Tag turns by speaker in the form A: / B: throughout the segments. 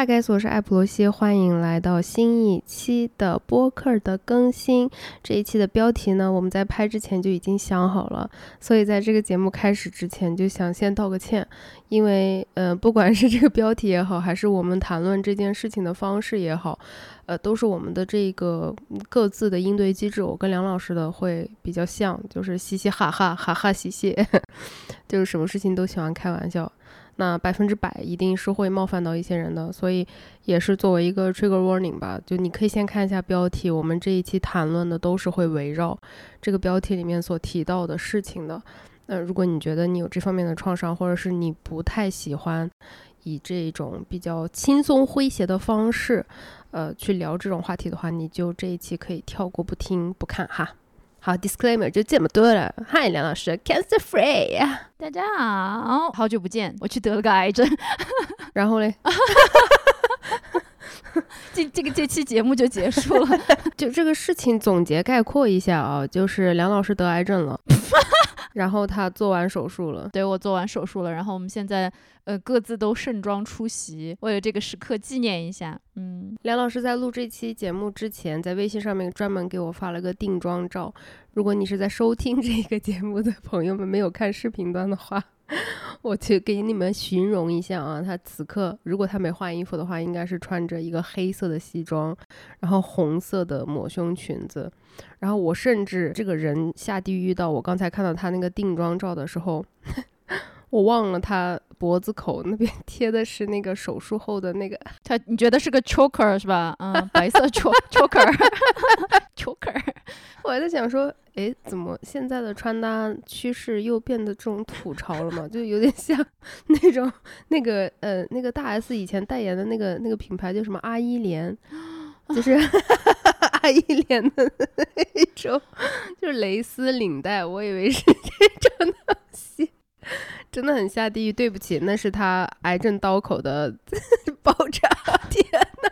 A: 嗨，盖斯，我是艾普罗西，欢迎来到新一期的播客的更新。这一期的标题呢，我们在拍之前就已经想好了，所以在这个节目开始之前，就想先道个歉，因为，呃，不管是这个标题也好，还是我们谈论这件事情的方式也好，呃，都是我们的这个各自的应对机制。我跟梁老师的会比较像，就是嘻嘻哈哈，哈哈嘻嘻，就是什么事情都喜欢开玩笑。那百分之百一定是会冒犯到一些人的，所以也是作为一个 trigger warning 吧。就你可以先看一下标题，我们这一期谈论的都是会围绕这个标题里面所提到的事情的。那如果你觉得你有这方面的创伤，或者是你不太喜欢以这种比较轻松诙谐的方式，呃，去聊这种话题的话，你就这一期可以跳过不听不看哈。好，disclaimer 就这么多了。嗨，梁老师，cancer free
B: 大家好，好久不见，我去得了个癌症，
A: 然后嘞，
B: 这这个这期节目就结束了。
A: 就这个事情总结概括一下啊，就是梁老师得癌症了。然后他做完手术了，
B: 对我做完手术了。然后我们现在呃各自都盛装出席，为了这个时刻纪念一下。嗯，
A: 梁老师在录这期节目之前，在微信上面专门给我发了个定妆照。如果你是在收听这个节目的朋友们没有看视频端的话。我去给你们形容一下啊，他此刻如果他没换衣服的话，应该是穿着一个黑色的西装，然后红色的抹胸裙子，然后我甚至这个人下地狱到我刚才看到他那个定妆照的时候，我忘了他脖子口那边 贴的是那个手术后的那个，
B: 他你觉得是个 choker 是吧？嗯，白色 choker，choker。
A: 我还在想说，哎，怎么现在的穿搭趋势又变得这种土潮了嘛？就有点像那种那个呃那个大 S 以前代言的那个那个品牌叫什么阿依莲，就是阿依莲的那种，就是蕾丝领带，我以为是这种东西，真的很下地狱。对不起，那是他癌症刀口的 爆炸。天呐，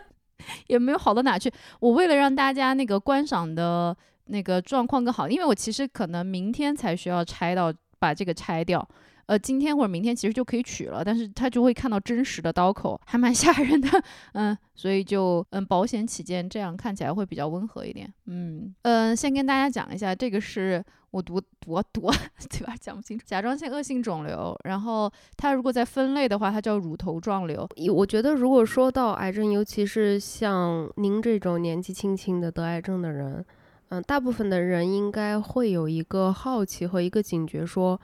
B: 也没有好到哪去。我为了让大家那个观赏的。那个状况更好，因为我其实可能明天才需要拆到把这个拆掉，呃，今天或者明天其实就可以取了，但是他就会看到真实的刀口，还蛮 吓人的，嗯，所以就嗯保险起见，这样看起来会比较温和一点，嗯嗯，先跟大家讲一下，这个是我读读读 对吧？讲不清楚，甲状腺恶性肿瘤，然后它如果在分类的话，它叫乳头状瘤。
A: 我觉得如果说到癌症，尤其是像您这种年纪轻轻的得癌症的人。嗯，大部分的人应该会有一个好奇和一个警觉，说，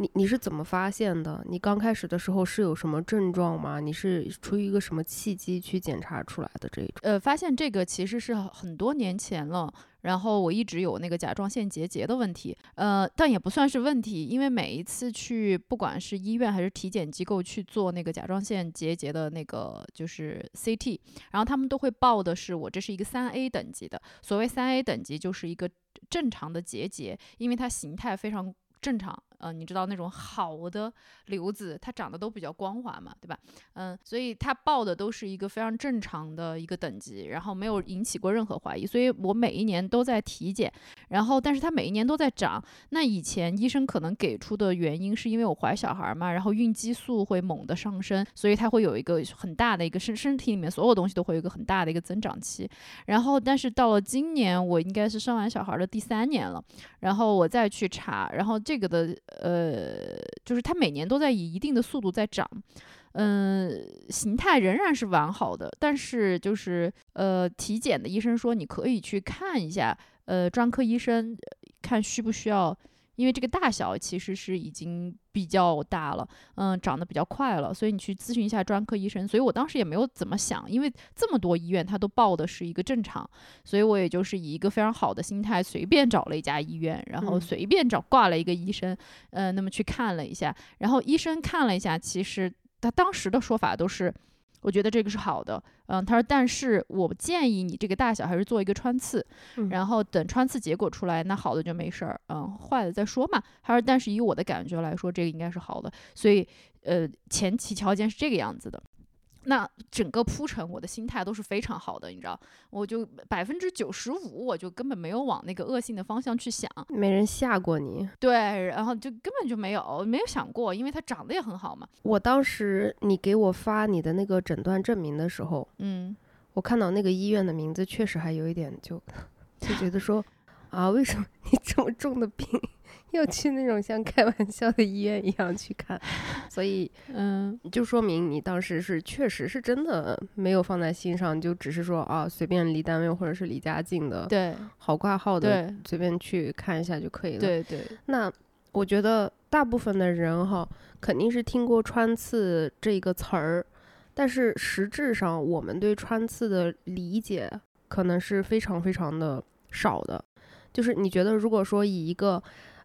A: 你你是怎么发现的？你刚开始的时候是有什么症状吗？你是出于一个什么契机去检查出来的这一种？
B: 呃，发现这个其实是很多年前了。然后我一直有那个甲状腺结节的问题，呃，但也不算是问题，因为每一次去不管是医院还是体检机构去做那个甲状腺结节的那个就是 CT，然后他们都会报的是我这是一个三 A 等级的，所谓三 A 等级就是一个正常的结节，因为它形态非常正常。嗯，你知道那种好的瘤子，它长得都比较光滑嘛，对吧？嗯，所以它报的都是一个非常正常的一个等级，然后没有引起过任何怀疑。所以我每一年都在体检，然后但是它每一年都在长。那以前医生可能给出的原因是因为我怀小孩嘛，然后孕激素会猛的上升，所以它会有一个很大的一个身身体里面所有东西都会有一个很大的一个增长期。然后但是到了今年，我应该是生完小孩的第三年了，然后我再去查，然后这个的。呃，就是它每年都在以一定的速度在涨，嗯，形态仍然是完好的，但是就是呃，体检的医生说你可以去看一下，呃，专科医生看需不需要。因为这个大小其实是已经比较大了，嗯，长得比较快了，所以你去咨询一下专科医生。所以我当时也没有怎么想，因为这么多医院他都报的是一个正常，所以我也就是以一个非常好的心态，随便找了一家医院，然后随便找挂了一个医生，呃，那么去看了一下，然后医生看了一下，其实他当时的说法都是。我觉得这个是好的，嗯，他说，但是我建议你这个大小还是做一个穿刺，然后等穿刺结果出来，那好的就没事儿，嗯，坏了再说嘛。他说，但是以我的感觉来说，这个应该是好的，所以，呃，前期条件是这个样子的。那整个铺陈，我的心态都是非常好的，你知道，我就百分之九十五，我就根本没有往那个恶性的方向去想，
A: 没人吓过你。
B: 对，然后就根本就没有没有想过，因为他长得也很好嘛。
A: 我当时你给我发你的那个诊断证明的时候，
B: 嗯，
A: 我看到那个医院的名字，确实还有一点就 就觉得说，啊，为什么你这么重的病？要去那种像开玩笑的医院一样去看，所以
B: 嗯，
A: 就说明你当时是确实是真的没有放在心上，就只是说啊，随便离单位或者是离家近的，
B: 对，
A: 好挂号的，
B: 对，
A: 随便去看一下就可以了。
B: 对对。
A: 那我觉得大部分的人哈，肯定是听过穿刺这个词儿，但是实质上我们对穿刺的理解可能是非常非常的少的。就是你觉得，如果说以一个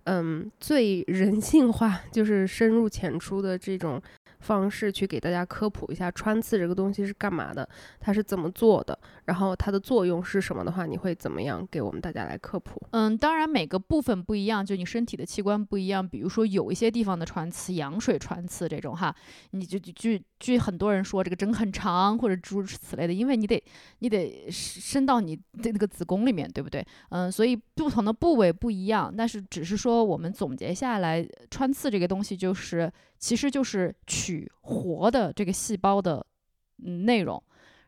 A: 嗯，最人性化就是深入浅出的这种方式去给大家科普一下穿刺这个东西是干嘛的，它是怎么做的，然后它的作用是什么的话，你会怎么样给我们大家来科普？
B: 嗯，当然每个部分不一样，就你身体的器官不一样，比如说有一些地方的穿刺，羊水穿刺这种哈，你就就据据很多人说这个针很长或者诸如此类的，因为你得你得伸到你的那个子宫里面，对不对？嗯，所以不同的部位不一样，但是只是说我们总结下来，穿刺这个东西就是其实就是取活的这个细胞的嗯内容，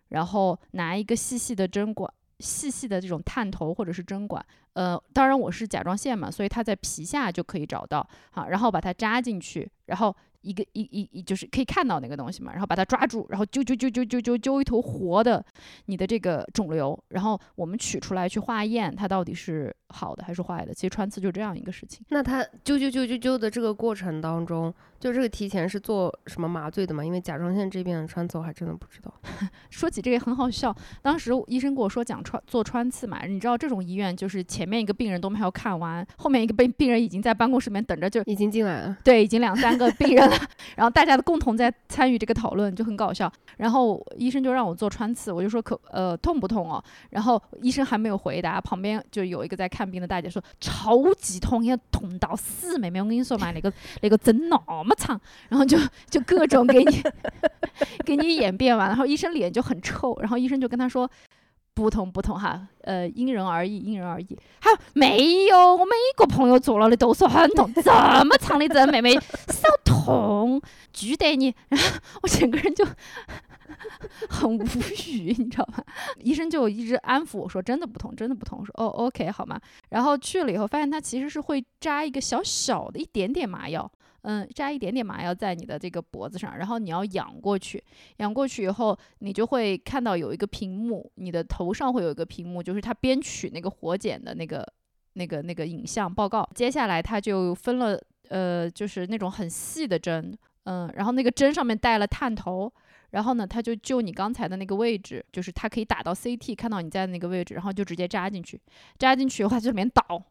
B: 然后拿一个细细的针管。细细的这种探头或者是针管，呃，当然我是甲状腺嘛，所以它在皮下就可以找到，好，然后把它扎进去，然后。一个一一一就是可以看到那个东西嘛，然后把它抓住，然后揪揪揪揪揪揪揪一头活的你的这个肿瘤，然后我们取出来去化验，它到底是好的还是坏的。其实穿刺就这样一个事情。
A: 那他揪揪揪揪揪的这个过程当中，就这个提前是做什么麻醉的吗？因为甲状腺这边的穿刺我还真的不知道。
B: 说起这个很好笑，当时医生跟我说讲穿做穿刺嘛，你知道这种医院就是前面一个病人都没有看完，后面一个病病人已经在办公室里面等着，就
A: 已经进来了。
B: 对，已经两三个病人了。然后大家的共同在参与这个讨论，就很搞笑。然后医生就让我做穿刺，我就说可呃痛不痛哦？然后医生还没有回答，旁边就有一个在看看病的大姐说超级痛，要痛到死，妹妹，我跟你说嘛，那个 那个针那么长，然后就就各种给你 给你演变完，然后医生脸就很臭，然后医生就跟他说。不痛不痛哈，呃，因人而异，因人而异。还没有，我每个朋友做了的都说很痛，这么长的针，妹妹少痛，拒得你。然后我整个人就 很无语，你知道吗？医生就一直安抚我说，真的不痛，真的不痛。说哦，OK，好吗？然后去了以后，发现他其实是会扎一个小小的一点点麻药。嗯，扎一点点麻药在你的这个脖子上，然后你要仰过去，仰过去以后，你就会看到有一个屏幕，你的头上会有一个屏幕，就是他编取那个活检的那个、那个、那个影像报告。接下来他就分了，呃，就是那种很细的针，嗯，然后那个针上面带了探头，然后呢，他就就你刚才的那个位置，就是它可以打到 CT，看到你在那个位置，然后就直接扎进去，扎进去的话就里面导。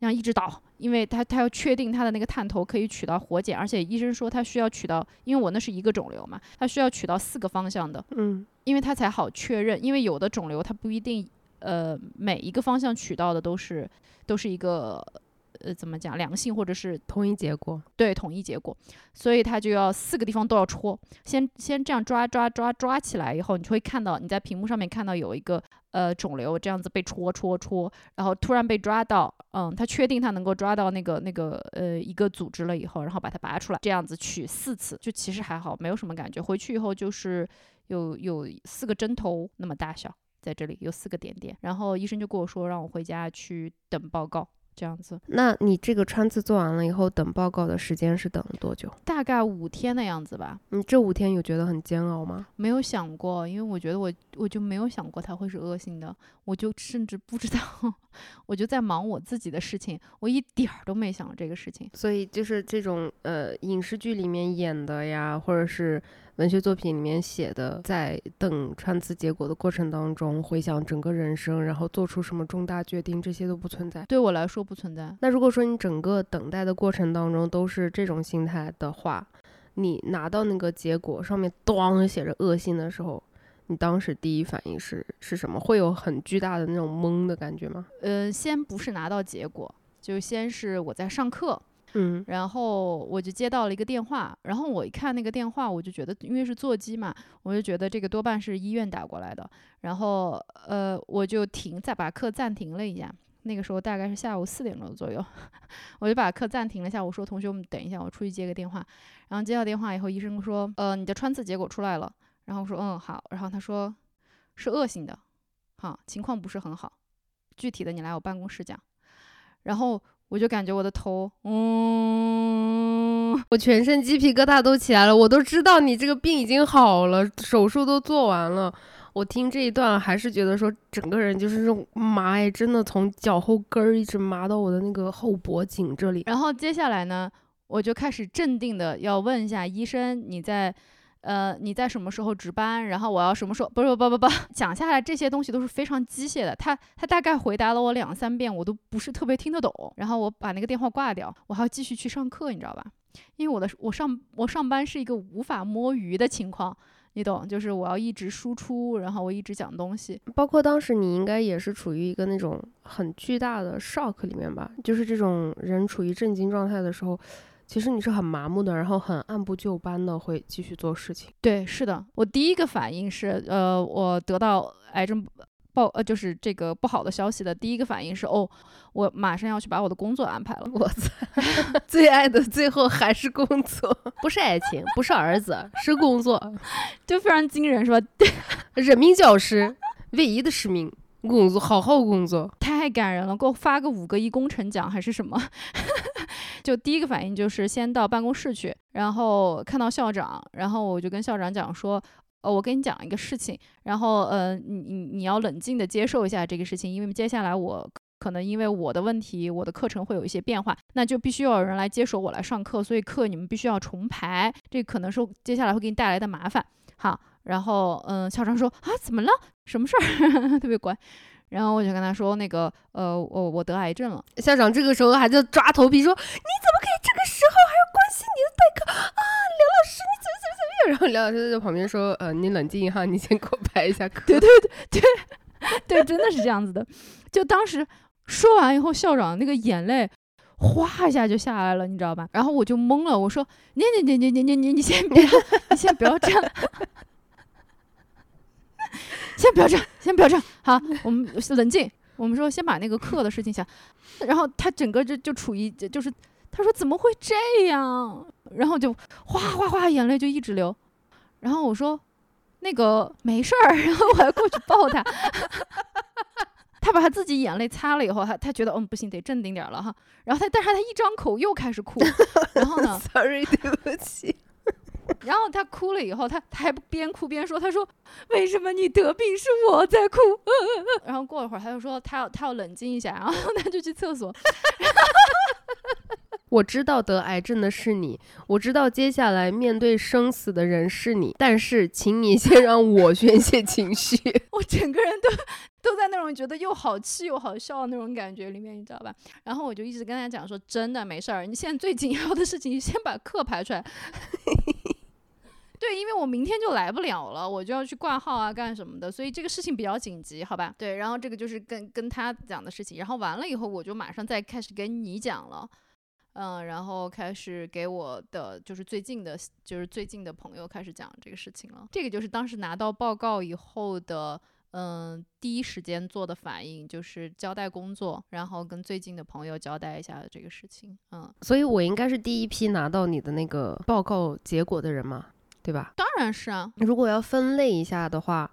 B: 这样一直倒，因为他他要确定他的那个探头可以取到活检，而且医生说他需要取到，因为我那是一个肿瘤嘛，他需要取到四个方向的，
A: 嗯，
B: 因为他才好确认，因为有的肿瘤它不一定，呃，每一个方向取到的都是都是一个。呃，怎么讲良性或者是
A: 统一结果？
B: 对，统一结果，所以他就要四个地方都要戳，先先这样抓抓抓抓起来以后，你就会看到你在屏幕上面看到有一个呃肿瘤这样子被戳戳戳，然后突然被抓到，嗯，他确定他能够抓到那个那个呃一个组织了以后，然后把它拔出来，这样子取四次，就其实还好，没有什么感觉。回去以后就是有有四个针头那么大小在这里，有四个点点，然后医生就跟我说让我回家去等报告。这样子，
A: 那你这个穿刺做完了以后，等报告的时间是等了多久？
B: 大概五天的样子吧。
A: 你这五天有觉得很煎熬吗？
B: 没有想过，因为我觉得我我就没有想过它会是恶性的，我就甚至不知道，我就在忙我自己的事情，我一点儿都没想这个事情。
A: 所以就是这种呃影视剧里面演的呀，或者是。文学作品里面写的，在等穿刺结果的过程当中，回想整个人生，然后做出什么重大决定，这些都不存在。
B: 对我来说不存在。
A: 那如果说你整个等待的过程当中都是这种心态的话，你拿到那个结果上面咣写着恶性的时候，你当时第一反应是是什么？会有很巨大的那种懵的感觉吗？
B: 呃，先不是拿到结果，就先是我在上课。
A: 嗯
B: 然后我就接到了一个电话，然后我一看那个电话，我就觉得因为是座机嘛，我就觉得这个多半是医院打过来的，然后呃我就停再把课暂停了一下。那个时候大概是下午四点钟左右，我就把课暂停了一下。我说：“同学我们，等一下，我出去接个电话。”然后接到电话以后，医生说：“呃，你的穿刺结果出来了。”然后我说：“嗯，好。”然后他说：“是恶性的，好，情况不是很好，具体的你来我办公室讲。”然后我就感觉我的头，嗯，
A: 我全身鸡皮疙瘩都起来了，我都知道你这个病已经好了，手术都做完了。我听这一段还是觉得说，整个人就是这种麻哎，真的从脚后跟儿一直麻到我的那个后脖颈这里。
B: 然后接下来呢，我就开始镇定的要问一下医生，你在，呃，你在什么时候值班？然后我要什么时候？不是不不不，讲下来这些东西都是非常机械的。他他大概回答了我两三遍，我都不是特别听得懂。然后我把那个电话挂掉，我还要继续去上课，你知道吧？因为我的我上我上班是一个无法摸鱼的情况。你懂，就是我要一直输出，然后我一直讲东西。
A: 包括当时你应该也是处于一个那种很巨大的 shock 里面吧，就是这种人处于震惊状态的时候，其实你是很麻木的，然后很按部就班的会继续做事情。
B: 对，是的，我第一个反应是，呃，我得到癌症。报呃，就是这个不好的消息的第一个反应是，哦，我马上要去把我的工作安排了。
A: 我操，最爱的最后还是工作，不是爱情，不是儿子，是工作，
B: 就非常惊人，是吧？
A: 人民教师唯一的使命，工作，好好工作，
B: 太感人了，给我发个五个亿工程奖还是什么？就第一个反应就是先到办公室去，然后看到校长，然后我就跟校长讲说。呃，我跟你讲一个事情，然后呃，你你你要冷静的接受一下这个事情，因为接下来我可能因为我的问题，我的课程会有一些变化，那就必须要有人来接手我来上课，所以课你们必须要重排，这可能是接下来会给你带来的麻烦。好，然后嗯，校长说啊，怎么了？什么事儿？特别乖。然后我就跟他说那个呃，我我得癌症了。
A: 校长这个时候还在抓头皮说，你怎么可以这个时候还要关心你的代课啊，梁老师你怎么怎么怎么样？然后梁老师在旁边说，呃，你冷静一下，你先给我排一下课。
B: 对对对对对，真的是这样子的。就当时说完以后，校长那个眼泪哗一下就下来了，你知道吧？然后我就懵了，我说你你你你你你你你先别，你先不要这样。先不要这样，先不要这样，好，我们冷静。我们说先把那个课的事情想，然后他整个就就处于就是他说怎么会这样，然后就哗哗哗眼泪就一直流。然后我说那个没事儿，然后我还过去抱他，他把他自己眼泪擦了以后，他他觉得嗯不行，得镇定点了哈。然后他但是他一张口又开始哭，然后呢，
A: sorry 对不起。
B: 然后他哭了以后，他他还边哭边说：“他说为什么你得病是我在哭？” 然后过了会儿，他就说他要他要冷静一下，然后他就去厕所。
A: 我知道得癌症的是你，我知道接下来面对生死的人是你，但是请你先让我宣泄情绪。
B: 我整个人都都在那种觉得又好气又好笑的那种感觉里面，你知道吧？然后我就一直跟他讲说：“真的没事儿，你现在最紧要的事情，你先把课排出来。”对，因为我明天就来不了了，我就要去挂号啊，干什么的，所以这个事情比较紧急，好吧？对，然后这个就是跟跟他讲的事情，然后完了以后，我就马上再开始跟你讲了，嗯，然后开始给我的就是最近的，就是最近的朋友开始讲这个事情了。这个就是当时拿到报告以后的，嗯，第一时间做的反应，就是交代工作，然后跟最近的朋友交代一下这个事情，嗯。
A: 所以我应该是第一批拿到你的那个报告结果的人嘛？对吧？
B: 当然是啊。
A: 如果要分类一下的话，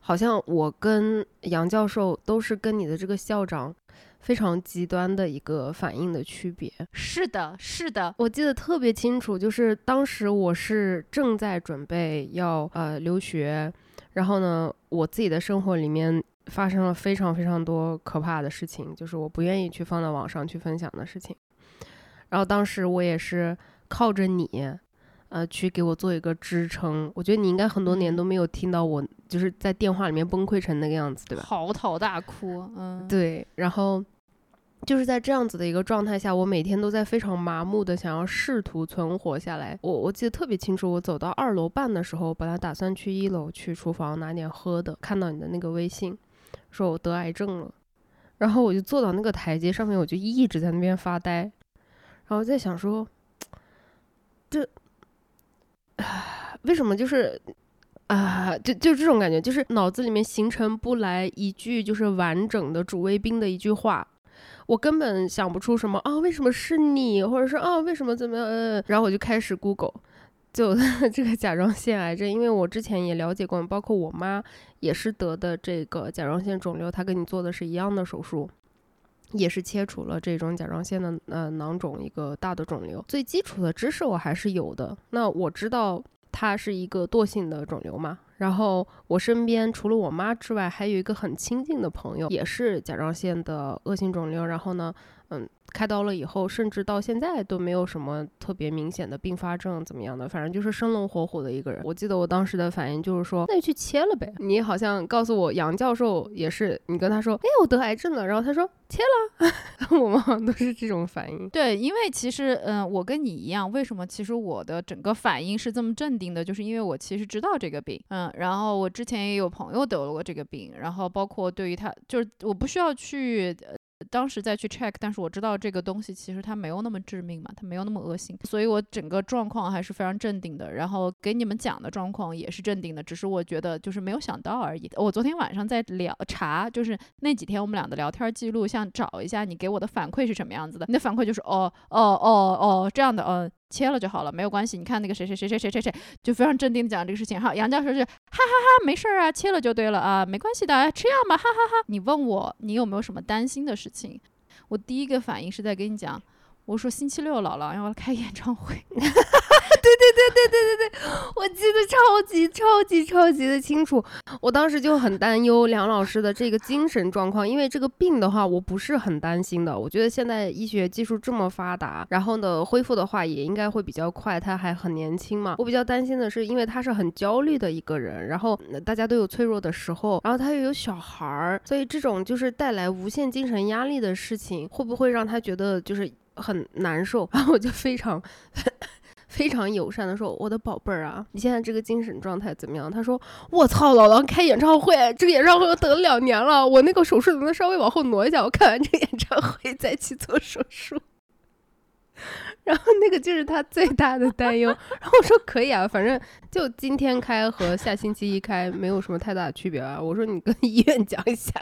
A: 好像我跟杨教授都是跟你的这个校长非常极端的一个反应的区别。
B: 是的，是的，
A: 我记得特别清楚，就是当时我是正在准备要呃留学，然后呢，我自己的生活里面发生了非常非常多可怕的事情，就是我不愿意去放到网上去分享的事情。然后当时我也是靠着你。呃，去给我做一个支撑。我觉得你应该很多年都没有听到我就是在电话里面崩溃成那个样子，对吧？
B: 嚎啕大哭，嗯，
A: 对。然后就是在这样子的一个状态下，我每天都在非常麻木的想要试图存活下来。我我记得特别清楚，我走到二楼半的时候，本来打算去一楼去厨房拿点喝的，看到你的那个微信，说我得癌症了。然后我就坐到那个台阶上面，我就一直在那边发呆。然后在想说，这，啊为什么就是啊，就就这种感觉，就是脑子里面形成不来一句就是完整的主谓宾的一句话，我根本想不出什么啊，为什么是你，或者是啊，为什么怎么样？呃，然后我就开始 Google，就 这个甲状腺癌症，因为我之前也了解过，包括我妈也是得的这个甲状腺肿瘤，她跟你做的是一样的手术。也是切除了这种甲状腺的呃囊肿，一个大的肿瘤。最基础的知识我还是有的。那我知道它是一个惰性的肿瘤嘛。然后我身边除了我妈之外，还有一个很亲近的朋友，也是甲状腺的恶性肿瘤。然后呢，嗯。开刀了以后，甚至到现在都没有什么特别明显的并发症，怎么样的？反正就是生龙活虎的一个人。我记得我当时的反应就是说，那就去切了呗。你好像告诉我，杨教授也是，你跟他说，哎，我得癌症了，然后他说切了。我们好像都是这种反应。
B: 对，因为其实，嗯，我跟你一样，为什么？其实我的整个反应是这么镇定的，就是因为我其实知道这个病，嗯，然后我之前也有朋友得了过这个病，然后包括对于他，就是我不需要去。当时再去 check，但是我知道这个东西其实它没有那么致命嘛，它没有那么恶心，所以我整个状况还是非常镇定的。然后给你们讲的状况也是镇定的，只是我觉得就是没有想到而已。我昨天晚上在聊查，就是那几天我们俩的聊天记录，想找一下你给我的反馈是什么样子的。你的反馈就是哦哦哦哦这样的，嗯。切了就好了，没有关系。你看那个谁谁谁谁谁谁谁，就非常镇定的讲这个事情。好，杨教授就哈哈哈，没事儿啊，切了就对了啊，没关系的，吃药嘛，哈哈哈。你问我你有没有什么担心的事情，我第一个反应是在跟你讲。我说星期六姥姥要开演唱会，对对
A: 对对对对对，我记得超级超级超级的清楚。我当时就很担忧梁老师的这个精神状况，因为这个病的话，我不是很担心的。我觉得现在医学技术这么发达，然后呢，恢复的话也应该会比较快。他还很年轻嘛，我比较担心的是，因为他是很焦虑的一个人，然后大家都有脆弱的时候，然后他又有小孩儿，所以这种就是带来无限精神压力的事情，会不会让他觉得就是？很难受，然后我就非常 非常友善的说：“我的宝贝儿啊，你现在这个精神状态怎么样？”他说：“我操，老狼开演唱会，这个演唱会我等了两年了，我那个手术能不能稍微往后挪一下？我看完这个演唱会再去做手术。”然后那个就是他最大的担忧。然后我说：“可以啊，反正就今天开和下星期一开没有什么太大的区别啊。”我说：“你跟医院讲一下。”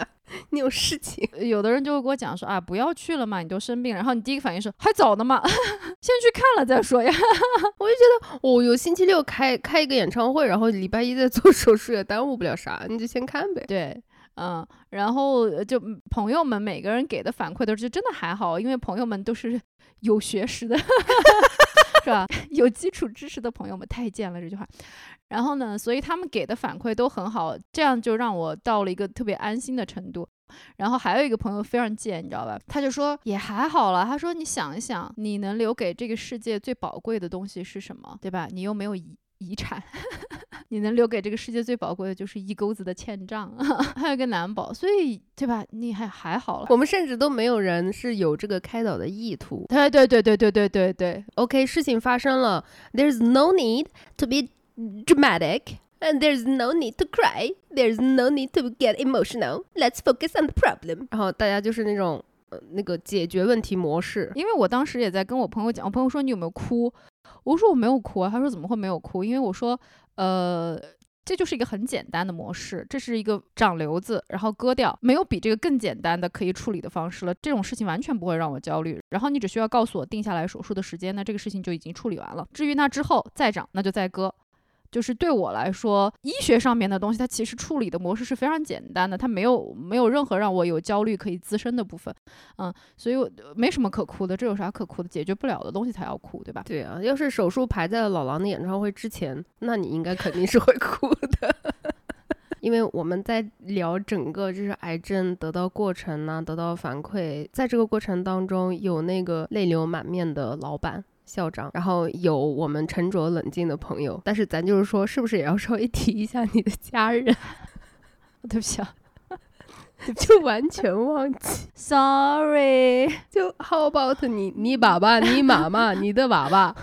A: 你有事情，
B: 有的人就会跟我讲说啊，不要去了嘛，你都生病了。然后你第一个反应是还早呢嘛，先去看了再说呀。
A: 我就觉得，我有星期六开开一个演唱会，然后礼拜一再做手术也耽误不了啥，你就先看呗。
B: 对，嗯，然后就朋友们每个人给的反馈都是真的还好，因为朋友们都是有学识的。是吧？有基础知识的朋友们太贱了这句话。然后呢，所以他们给的反馈都很好，这样就让我到了一个特别安心的程度。然后还有一个朋友非常贱，你知道吧？他就说也还好了。他说你想一想，你能留给这个世界最宝贵的东西是什么？对吧？你又没有遗遗产。你能留给这个世界最宝贵的就是一钩子的欠账，还有一个难保，所以对吧？你还还好了，
A: 我们甚至都没有人是有这个开导的意图。
B: 对对对对对对对对
A: ，OK，事情发生了，There's no need to be dramatic，and there's no need to cry，there's no need to get emotional。Let's focus on the problem。然后大家就是那种呃那个解决问题模式。
B: 因为我当时也在跟我朋友讲，我朋友说你有没有哭？我说我没有哭啊。他说怎么会没有哭？因为我说。呃，这就是一个很简单的模式，这是一个长瘤子，然后割掉，没有比这个更简单的可以处理的方式了。这种事情完全不会让我焦虑。然后你只需要告诉我定下来手术的时间，那这个事情就已经处理完了。至于那之后再长，那就再割。就是对我来说，医学上面的东西，它其实处理的模式是非常简单的，它没有没有任何让我有焦虑可以滋生的部分，嗯，所以我没什么可哭的，这有啥可哭的？解决不了的东西才要哭，对吧？
A: 对啊，要是手术排在了老狼的演唱会之前，那你应该肯定是会哭的，因为我们在聊整个就是癌症得到过程呢，得到反馈，在这个过程当中有那个泪流满面的老板。校长，然后有我们沉着冷静的朋友，但是咱就是说，是不是也要稍微提一下你的家人？
B: 对不起啊，
A: 就完全忘记
B: ，sorry。
A: 就 how about 你，你爸爸，你妈妈，你的爸爸，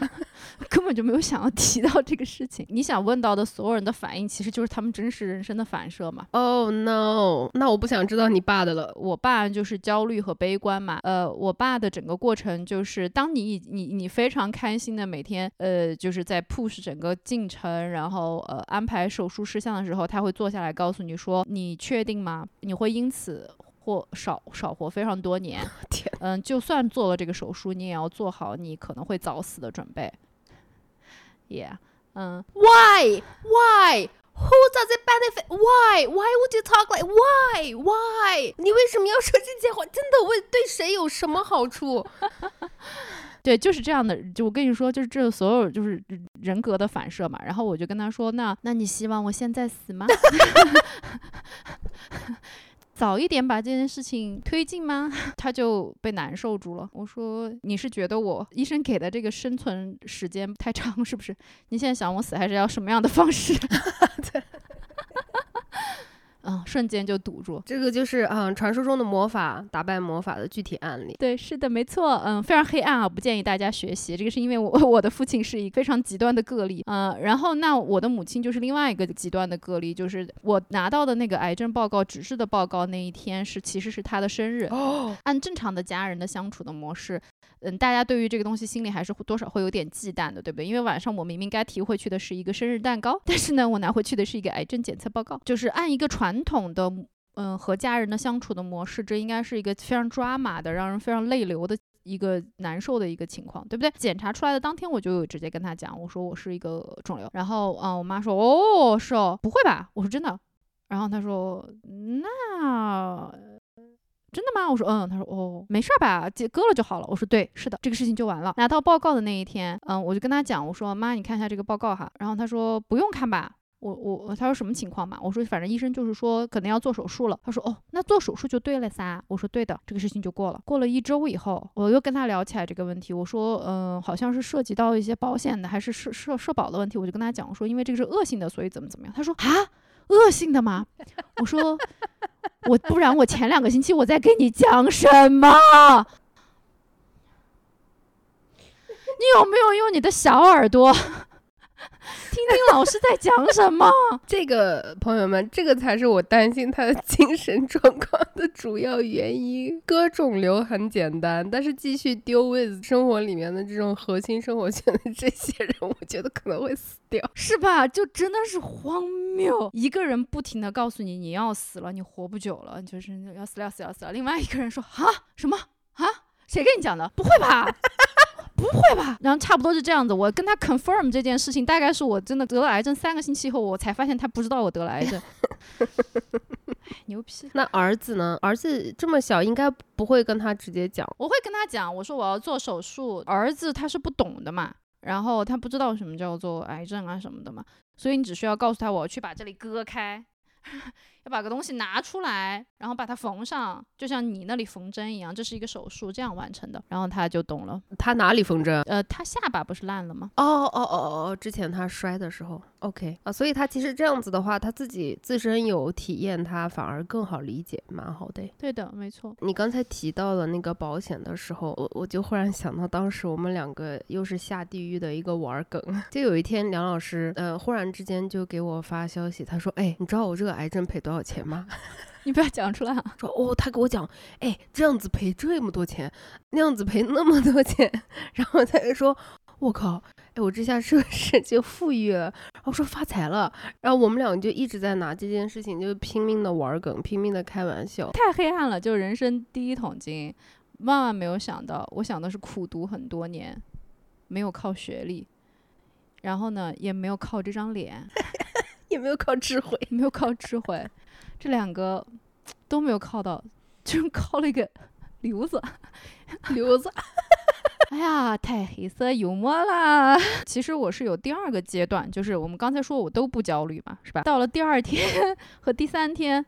B: 根本就没有想要提到这个事情。你想问到的所有人的反应，其实就是他们真实人生的反射嘛。
A: Oh no！那我不想知道你爸的了。
B: 我爸就是焦虑和悲观嘛。呃，我爸的整个过程就是，当你你你非常开心的每天，呃，就是在 push 整个进程，然后呃安排手术事项的时候，他会坐下来告诉你说：“你确定吗？你会因此。”或少少活非常多年，
A: 天，
B: 嗯，就算做了这个手术，你也要做好你可能会早死的准备。Yeah，嗯
A: ，Why? Why? Who does it benefit? Why? Why would you talk like Why? Why? 你为什么要说这些话？真的为对谁有什么好处？
B: 对，就是这样的。就我跟你说，就是这所有就是人格的反射嘛。然后我就跟他说：“那那你希望我现在死吗？” 早一点把这件事情推进吗？他就被难受住了。我说你是觉得我医生给的这个生存时间太长是不是？你现在想我死还是要什么样的方式？对嗯，瞬间就堵住，
A: 这个就是嗯，传说中的魔法打败魔法的具体案例。
B: 对，是的，没错，嗯，非常黑暗啊，不建议大家学习。这个是因为我 我的父亲是一个非常极端的个例，嗯，然后那我的母亲就是另外一个极端的个例，就是我拿到的那个癌症报告纸质的报告那一天是其实是他的生日。哦，按正常的家人的相处的模式。嗯，大家对于这个东西心里还是多少会有点忌惮的，对不对？因为晚上我明明该提回去的是一个生日蛋糕，但是呢，我拿回去的是一个癌症检测报告。就是按一个传传统的，嗯，和家人的相处的模式，这应该是一个非常抓马的、让人非常泪流的一个难受的一个情况，对不对？检查出来的当天，我就直接跟他讲，我说我是一个肿瘤。然后，嗯，我妈说，哦，是哦，不会吧？我说真的。然后他说，那。真的吗？我说嗯，他说哦，没事儿吧，割割了就好了。我说对，是的，这个事情就完了。拿到报告的那一天，嗯，我就跟他讲，我说妈，你看一下这个报告哈。然后他说不用看吧，我我他说什么情况嘛？我说反正医生就是说可能要做手术了。他说哦，那做手术就对了噻。我说对的，这个事情就过了。过了一周以后，我又跟他聊起来这个问题，我说嗯，好像是涉及到一些保险的还是社社社保的问题，我就跟他讲，我说因为这个是恶性的，所以怎么怎么样。他说啊，恶性的吗？我说。我不然我前两个星期我在跟你讲什么？你有没有用你的小耳朵？听听老师在讲什么？
A: 这个朋友们，这个才是我担心他的精神状况的主要原因。割肿瘤很简单，但是继续丢 with 生活里面的这种核心生活圈的这些人，我觉得可能会死掉，
B: 是吧？就真的是荒谬。一个人不停的告诉你你要死了，你活不久了，就是要死要死要死了。另外一个人说啊什么啊？谁跟你讲的？不会吧？不会吧？然后差不多是这样子。我跟他 confirm 这件事情，大概是我真的得了癌症三个星期后，我才发现他不知道我得了癌症。牛批！
A: 那儿子呢？儿子这么小，应该不会跟他直接讲。
B: 我会跟他讲，我说我要做手术。儿子他是不懂的嘛，然后他不知道什么叫做癌症啊什么的嘛，所以你只需要告诉他，我要去把这里割开。要把个东西拿出来，然后把它缝上，就像你那里缝针一样，这是一个手术，这样完成的。然后他就懂了。
A: 他哪里缝针？
B: 呃，他下巴不是烂了吗？
A: 哦哦哦哦哦，之前他摔的时候。OK 啊，所以他其实这样子的话，他自己自身有体验，他反而更好理解，蛮好的。
B: 对的，没错。
A: 你刚才提到了那个保险的时候，我我就忽然想到，当时我们两个又是下地狱的一个玩梗。就有一天，梁老师呃忽然之间就给我发消息，他说：“哎，你知道我这个癌症赔多少钱吗？”
B: 你不要讲出来啊。
A: 说哦，他给我讲，哎，这样子赔这么多钱，那样子赔那么多钱，然后他就说。我靠！哎，我这下是不是 就富裕了？然后说发财了，然后我们两个就一直在拿这件事情就拼命的玩梗，拼命的开玩笑。
B: 太黑暗了，就人生第一桶金，万万没有想到，我想的是苦读很多年，没有靠学历，然后呢，也没有靠这张脸，
A: 也没有靠智慧，
B: 没有靠智慧，这两个都没有靠到，就 靠了一个瘤子，
A: 瘤子。
B: 哎呀，太黑色幽默了。其实我是有第二个阶段，就是我们刚才说我都不焦虑嘛，是吧？到了第二天和第三天，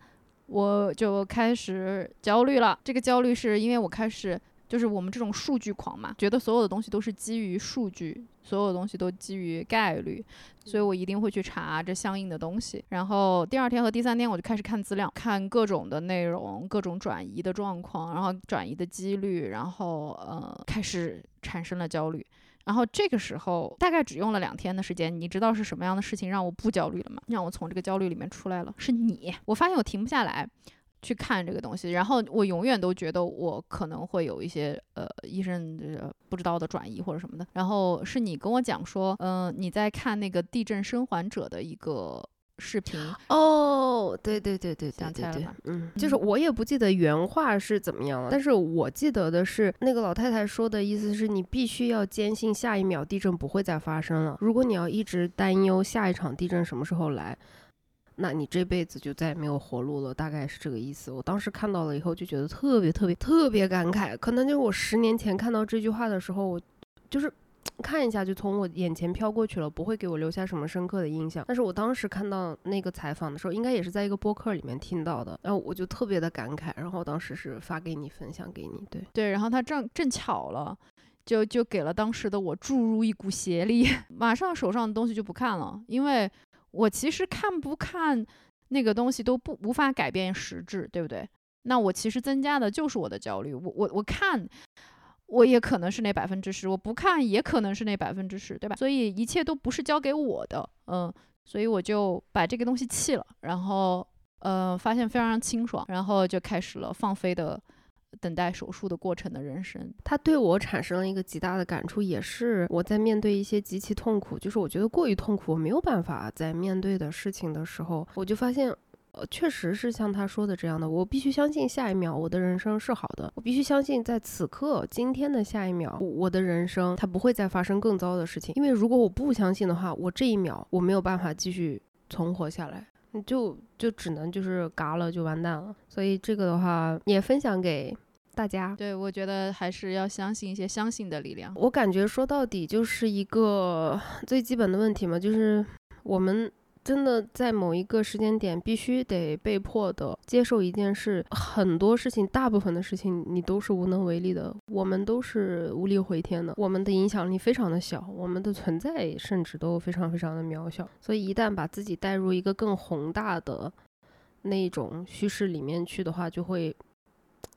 B: 我就开始焦虑了。这个焦虑是因为我开始。就是我们这种数据狂嘛，觉得所有的东西都是基于数据，所有的东西都基于概率，所以我一定会去查这相应的东西。然后第二天和第三天我就开始看资料，看各种的内容，各种转移的状况，然后转移的几率，然后呃开始产生了焦虑。然后这个时候大概只用了两天的时间，你知道是什么样的事情让我不焦虑了吗？让我从这个焦虑里面出来了，是你。我发现我停不下来。去看这个东西，然后我永远都觉得我可能会有一些呃医生不知道的转移或者什么的。然后是你跟我讲说，嗯，你在看那个地震生还者的一个视频
A: 哦，对对对对
B: 对
A: 对对，嗯，就是我也不记得原话是怎么样了，但是我记得的是那个老太太说的意思是你必须要坚信下一秒地震不会再发生了。如果你要一直担忧下一场地震什么时候来。那你这辈子就再也没有活路了，大概是这个意思。我当时看到了以后就觉得特别特别特别感慨，可能就是我十年前看到这句话的时候，我就是 看一下就从我眼前飘过去了，不会给我留下什么深刻的印象。但是我当时看到那个采访的时候，应该也是在一个播客里面听到的，然后我就特别的感慨，然后当时是发给你分享给你，对
B: 对，然后他正正巧了，就就给了当时的我注入一股邪力，马上手上的东西就不看了，因为。我其实看不看那个东西都不无法改变实质，对不对？那我其实增加的就是我的焦虑。我我我看，我也可能是那百分之十；我不看，也可能是那百分之十，对吧？所以一切都不是交给我的，嗯，所以我就把这个东西弃了，然后呃，发现非常清爽，然后就开始了放飞的。等待手术的过程的人生，
A: 它对我产生了一个极大的感触，也是我在面对一些极其痛苦，就是我觉得过于痛苦，我没有办法在面对的事情的时候，我就发现，呃，确实是像他说的这样的，我必须相信下一秒我的人生是好的，我必须相信在此刻今天的下一秒，我的人生它不会再发生更糟的事情，因为如果我不相信的话，我这一秒我没有办法继续存活下来。你就就只能就是嘎了就完蛋了，所以这个的话也分享给大家。
B: 对，我觉得还是要相信一些相信的力量。
A: 我感觉说到底就是一个 最基本的问题嘛，就是我们。真的在某一个时间点，必须得被迫的接受一件事，很多事情，大部分的事情你都是无能为力的，我们都是无力回天的，我们的影响力非常的小，我们的存在甚至都非常非常的渺小。所以一旦把自己带入一个更宏大的那种叙事里面去的话，就会，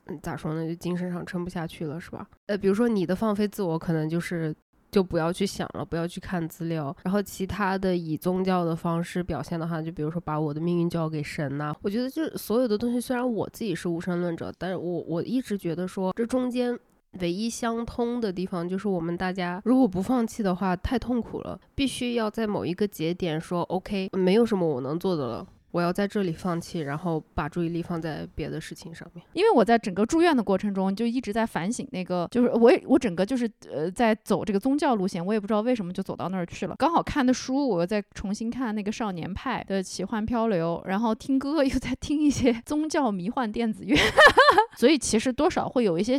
A: 嗯，咋说呢？就精神上撑不下去了，是吧？呃，比如说你的放飞自我，可能就是。就不要去想了，不要去看资料，然后其他的以宗教的方式表现的话，就比如说把我的命运交给神呐。我觉得就所有的东西，虽然我自己是无神论者，但是我我一直觉得说这中间唯一相通的地方就是我们大家如果不放弃的话，太痛苦了，必须要在某一个节点说 OK，没有什么我能做的了。我要在这里放弃，然后把注意力放在别的事情上面。
B: 因为我在整个住院的过程中，就一直在反省那个，就是我也我整个就是呃在走这个宗教路线，我也不知道为什么就走到那儿去了。刚好看的书，我又在重新看那个《少年派的奇幻漂流》，然后听歌又在听一些 宗教迷幻电子乐，所以其实多少会有一些。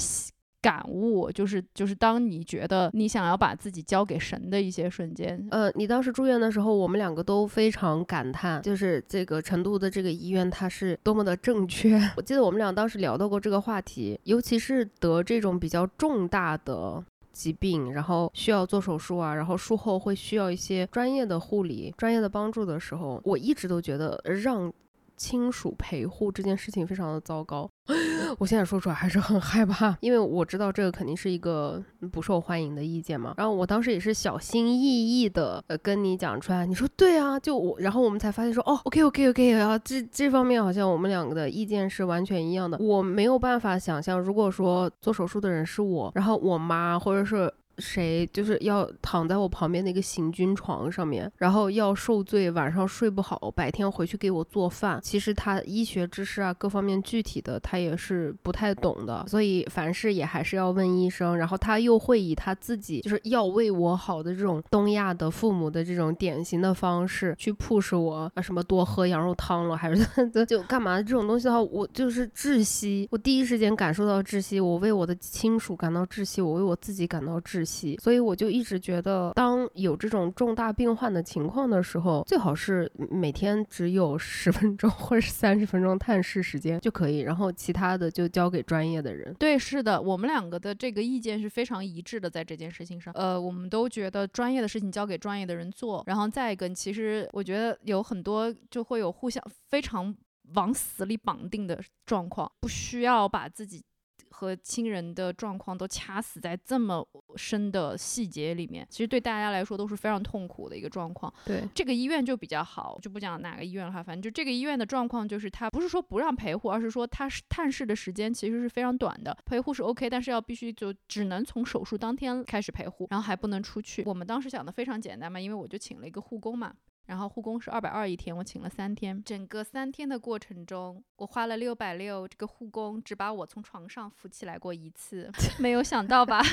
B: 感悟就是就是当你觉得你想要把自己交给神的一些瞬间，
A: 呃，你当时住院的时候，我们两个都非常感叹，就是这个成都的这个医院它是多么的正确。我记得我们俩当时聊到过这个话题，尤其是得这种比较重大的疾病，然后需要做手术啊，然后术后会需要一些专业的护理、专业的帮助的时候，我一直都觉得让。亲属陪护这件事情非常的糟糕，我现在说出来还是很害怕，因为我知道这个肯定是一个不受欢迎的意见嘛。然后我当时也是小心翼翼的呃跟你讲出来，你说对啊，就我，然后我们才发现说哦，OK OK OK 啊，这这方面好像我们两个的意见是完全一样的。我没有办法想象，如果说做手术的人是我，然后我妈或者是。谁就是要躺在我旁边那个行军床上面，然后要受罪，晚上睡不好，白天回去给我做饭。其实他医学知识啊，各方面具体的他也是不太懂的，所以凡事也还是要问医生。然后他又会以他自己就是要为我好的这种东亚的父母的这种典型的方式去 push 我啊，什么多喝羊肉汤了，还是 就干嘛这种东西的话，我就是窒息。我第一时间感受到窒息，我为我的亲属感到窒息，我为我自己感到窒。所以我就一直觉得，当有这种重大病患的情况的时候，最好是每天只有十分钟或者三十分钟探视时间就可以，然后其他的就交给专业的人。
B: 对，是的，我们两个的这个意见是非常一致的，在这件事情上，呃，我们都觉得专业的事情交给专业的人做。然后再一个，其实我觉得有很多就会有互相非常往死里绑定的状况，不需要把自己。和亲人的状况都掐死在这么深的细节里面，其实对大家来说都是非常痛苦的一个状况。
A: 对，
B: 这个医院就比较好，就不讲哪个医院了哈，反正就这个医院的状况就是，他不是说不让陪护，而是说他是探视的时间其实是非常短的，陪护是 OK，但是要必须就只能从手术当天开始陪护，然后还不能出去。我们当时想的非常简单嘛，因为我就请了一个护工嘛。然后护工是二百二一天，我请了三天。整个三天的过程中，我花了六百六，这个护工只把我从床上扶起来过一次，没有想到吧？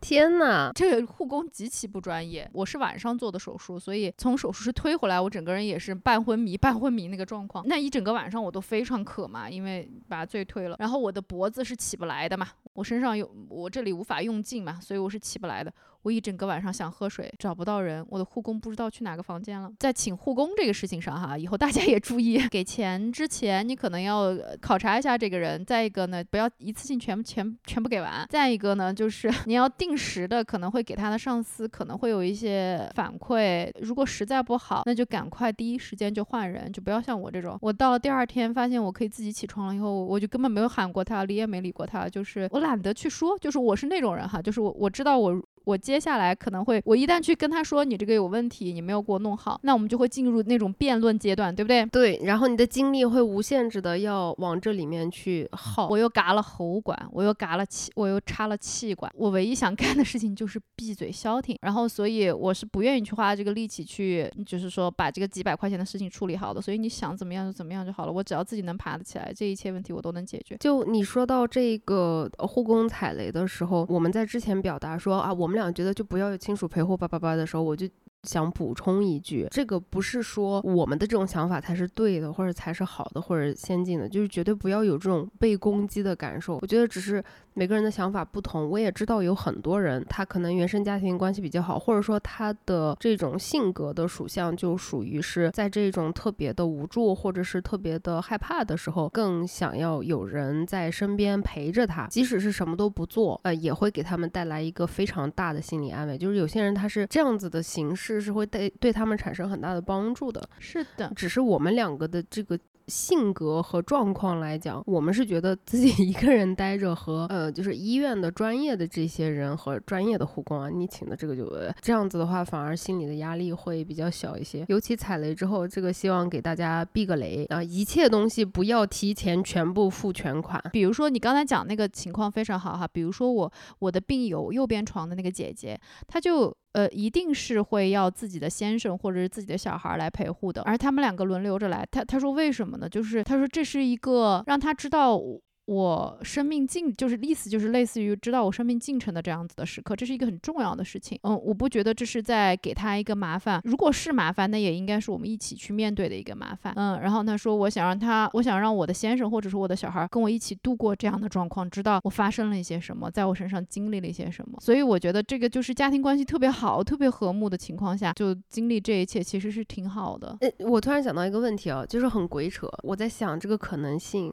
A: 天哪，
B: 这个护工极其不专业。我是晚上做的手术，所以从手术室推回来，我整个人也是半昏迷、半昏迷那个状况。那一整个晚上我都非常渴嘛，因为把醉推了。然后我的脖子是起不来的嘛，我身上有我这里无法用劲嘛，所以我是起不来的。我一整个晚上想喝水，找不到人，我的护工不知道去哪个房间了。在请护工这个事情上哈，以后大家也注意，给钱之前你可能要考察一下这个人。再一个呢，不要一次性全部全全部给完。再一个呢，就是 你要定时的，可能会给他的上司可能会有一些反馈。如果实在不好，那就赶快第一时间就换人，就不要像我这种。我到了第二天发现我可以自己起床了以后，我就根本没有喊过他，理也没理过他，就是我懒得去说，就是我是那种人哈，就是我我知道我。我接下来可能会，我一旦去跟他说你这个有问题，你没有给我弄好，那我们就会进入那种辩论阶段，对不对？
A: 对，然后你的精力会无限制的要往这里面去耗。
B: 我又嘎了喉管，我又嘎了气，我又插了气管。我唯一想干的事情就是闭嘴消停。然后，所以我是不愿意去花这个力气去，就是说把这个几百块钱的事情处理好的。所以你想怎么样就怎么样就好了。我只要自己能爬得起来，这一切问题我都能解决。
A: 就你说到这个护工踩雷的时候，我们在之前表达说啊，我们俩觉得就不要有亲属陪护叭叭叭的时候，我就。想补充一句，这个不是说我们的这种想法才是对的，或者才是好的，或者先进的，就是绝对不要有这种被攻击的感受。我觉得只是每个人的想法不同。我也知道有很多人，他可能原生家庭关系比较好，或者说他的这种性格的属相就属于是在这种特别的无助或者是特别的害怕的时候，更想要有人在身边陪着他，即使是什么都不做，呃，也会给他们带来一个非常大的心理安慰。就是有些人他是这样子的形式。是会对对他们产生很大的帮助的，
B: 是的，
A: 只是我们两个的这个。性格和状况来讲，我们是觉得自己 一个人待着和呃，就是医院的专业的这些人和专业的护工啊，你请的这个就这样子的话，反而心里的压力会比较小一些。尤其踩雷之后，这个希望给大家避个雷啊，一切东西不要提前全部付全款。
B: 比如说你刚才讲那个情况非常好哈，比如说我我的病友右边床的那个姐姐，她就呃一定是会要自己的先生或者是自己的小孩来陪护的，而他们两个轮流着来。他他说为什么呢？就是他说这是一个让他知道。我生命进就是意思就是类似于知道我生命进程的这样子的时刻，这是一个很重要的事情。嗯，我不觉得这是在给他一个麻烦，如果是麻烦，那也应该是我们一起去面对的一个麻烦。嗯，然后他说我想让他，我想让我的先生或者是我的小孩跟我一起度过这样的状况，知道我发生了一些什么，在我身上经历了一些什么。所以我觉得这个就是家庭关系特别好、特别和睦的情况下，就经历这一切其实是挺好的。
A: 诶，我突然想到一个问题啊，就是很鬼扯，我在想这个可能性。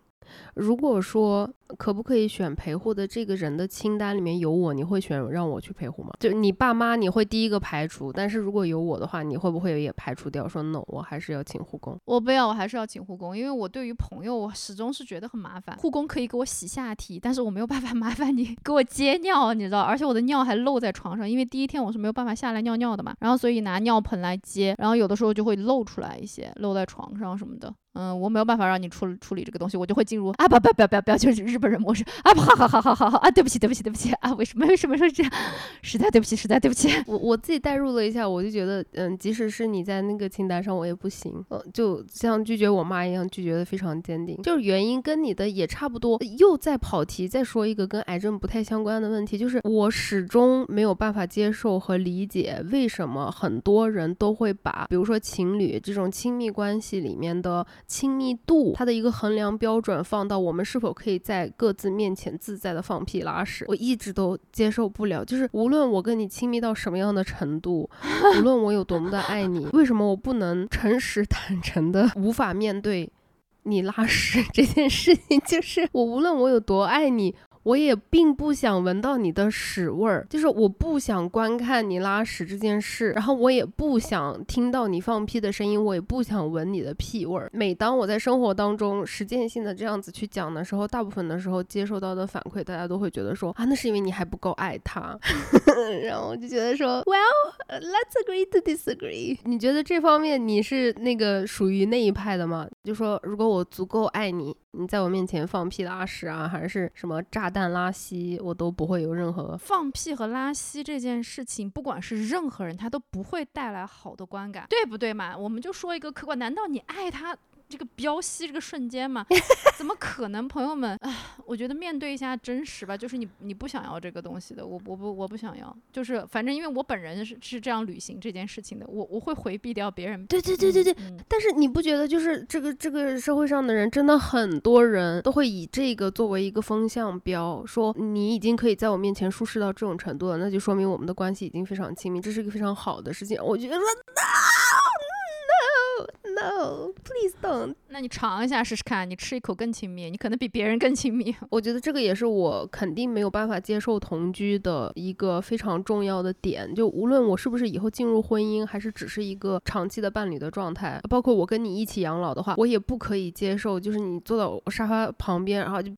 A: 如果说可不可以选陪护的这个人的清单里面有我，你会选让我去陪护吗？就你爸妈你会第一个排除，但是如果有我的话，你会不会也排除掉？说 no，我还是要请护工。
B: 我不要，我还是要请护工，因为我对于朋友，我始终是觉得很麻烦。护工可以给我洗下体，但是我没有办法 麻烦你给我接尿，你知道？而且我的尿还漏在床上，因为第一天我是没有办法下来尿尿的嘛，然后所以拿尿盆来接，然后有的时候就会漏出来一些，漏在床上什么的。嗯，我没有办法让你处处理这个东西，我就会进入啊不不不要不要不要，就是日本人模式啊不好好好好好好啊对不起对不起对不起啊为什么为什么说这样，实在对不起实在对不起。
A: 我我自己代入了一下，我就觉得嗯，即使是你在那个清单上，我也不行，呃，就像拒绝我妈一样，拒绝的非常坚定。就是原因跟你的也差不多。又在跑题，再说一个跟癌症不太相关的问题，就是我始终没有办法接受和理解，为什么很多人都会把比如说情侣这种亲密关系里面的。亲密度，它的一个衡量标准放到我们是否可以在各自面前自在的放屁拉屎，我一直都接受不了。就是无论我跟你亲密到什么样的程度，无论我有多么的爱你，为什么我不能诚实坦诚的无法面对你拉屎这件事情？就是我无论我有多爱你。我也并不想闻到你的屎味儿，就是我不想观看你拉屎这件事，然后我也不想听到你放屁的声音，我也不想闻你的屁味儿。每当我在生活当中实践性的这样子去讲的时候，大部分的时候接受到的反馈，大家都会觉得说啊，那是因为你还不够爱他。然后我就觉得说，Well，let's agree to disagree。你觉得这方面你是那个属于那一派的吗？就说如果我足够爱你，你在我面前放屁拉屎啊，还是什么炸但拉稀，我都不会有任何
B: 放屁和拉稀这件事情，不管是任何人，他都不会带来好的观感，对不对嘛？我们就说一个客观，难道你爱他？这个飙戏这个瞬间嘛，怎么可能？朋友们，啊，我觉得面对一下真实吧，就是你你不想要这个东西的，我我不我不想要，就是反正因为我本人是是这样履行这件事情的，我我会回避掉别人。
A: 对对对对对，但是你不觉得就是这个这个社会上的人真的很多人都会以这个作为一个风向标，说你已经可以在我面前舒适到这种程度了，那就说明我们的关系已经非常亲密，这是一个非常好的事情。我觉得说。No, please don't。
B: 那你尝一下试试看，你吃一口更亲密，你可能比别人更亲密。
A: 我觉得这个也是我肯定没有办法接受同居的一个非常重要的点。就无论我是不是以后进入婚姻，还是只是一个长期的伴侣的状态，包括我跟你一起养老的话，我也不可以接受，就是你坐到我沙发旁边，然后就。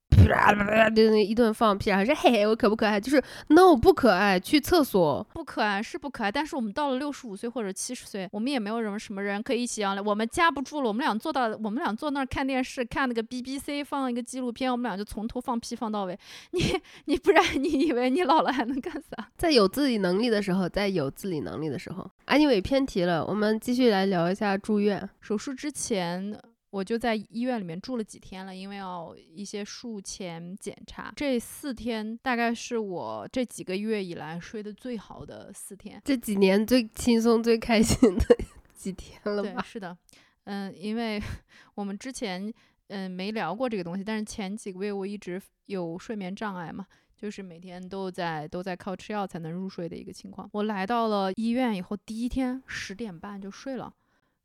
A: 就那一顿放屁，还是嘿嘿，我可不可爱？就是 no 不可爱，去厕所
B: 不可爱是不可爱。但是我们到了六十五岁或者七十岁，我们也没有什么什么人可以一起养老，我们夹不住了。我们俩坐到，我们俩坐那儿看电视，看那个 BBC 放一个纪录片，我们俩就从头放屁放到尾。你你不然你以为你老了还能干啥？
A: 在有自理能力的时候，在有自理能力的时候。Anyway 偏题了，我们继续来聊一下住院
B: 手术之前。我就在医院里面住了几天了，因为要一些术前检查。这四天大概是我这几个月以来睡得最好的四天，
A: 这几年最轻松、最开心的 几天了吧？
B: 对，是的，嗯，因为 我们之前嗯没聊过这个东西，但是前几个月我一直有睡眠障碍嘛，就是每天都在都在靠吃药才能入睡的一个情况。我来到了医院以后，第一天十点半就睡了，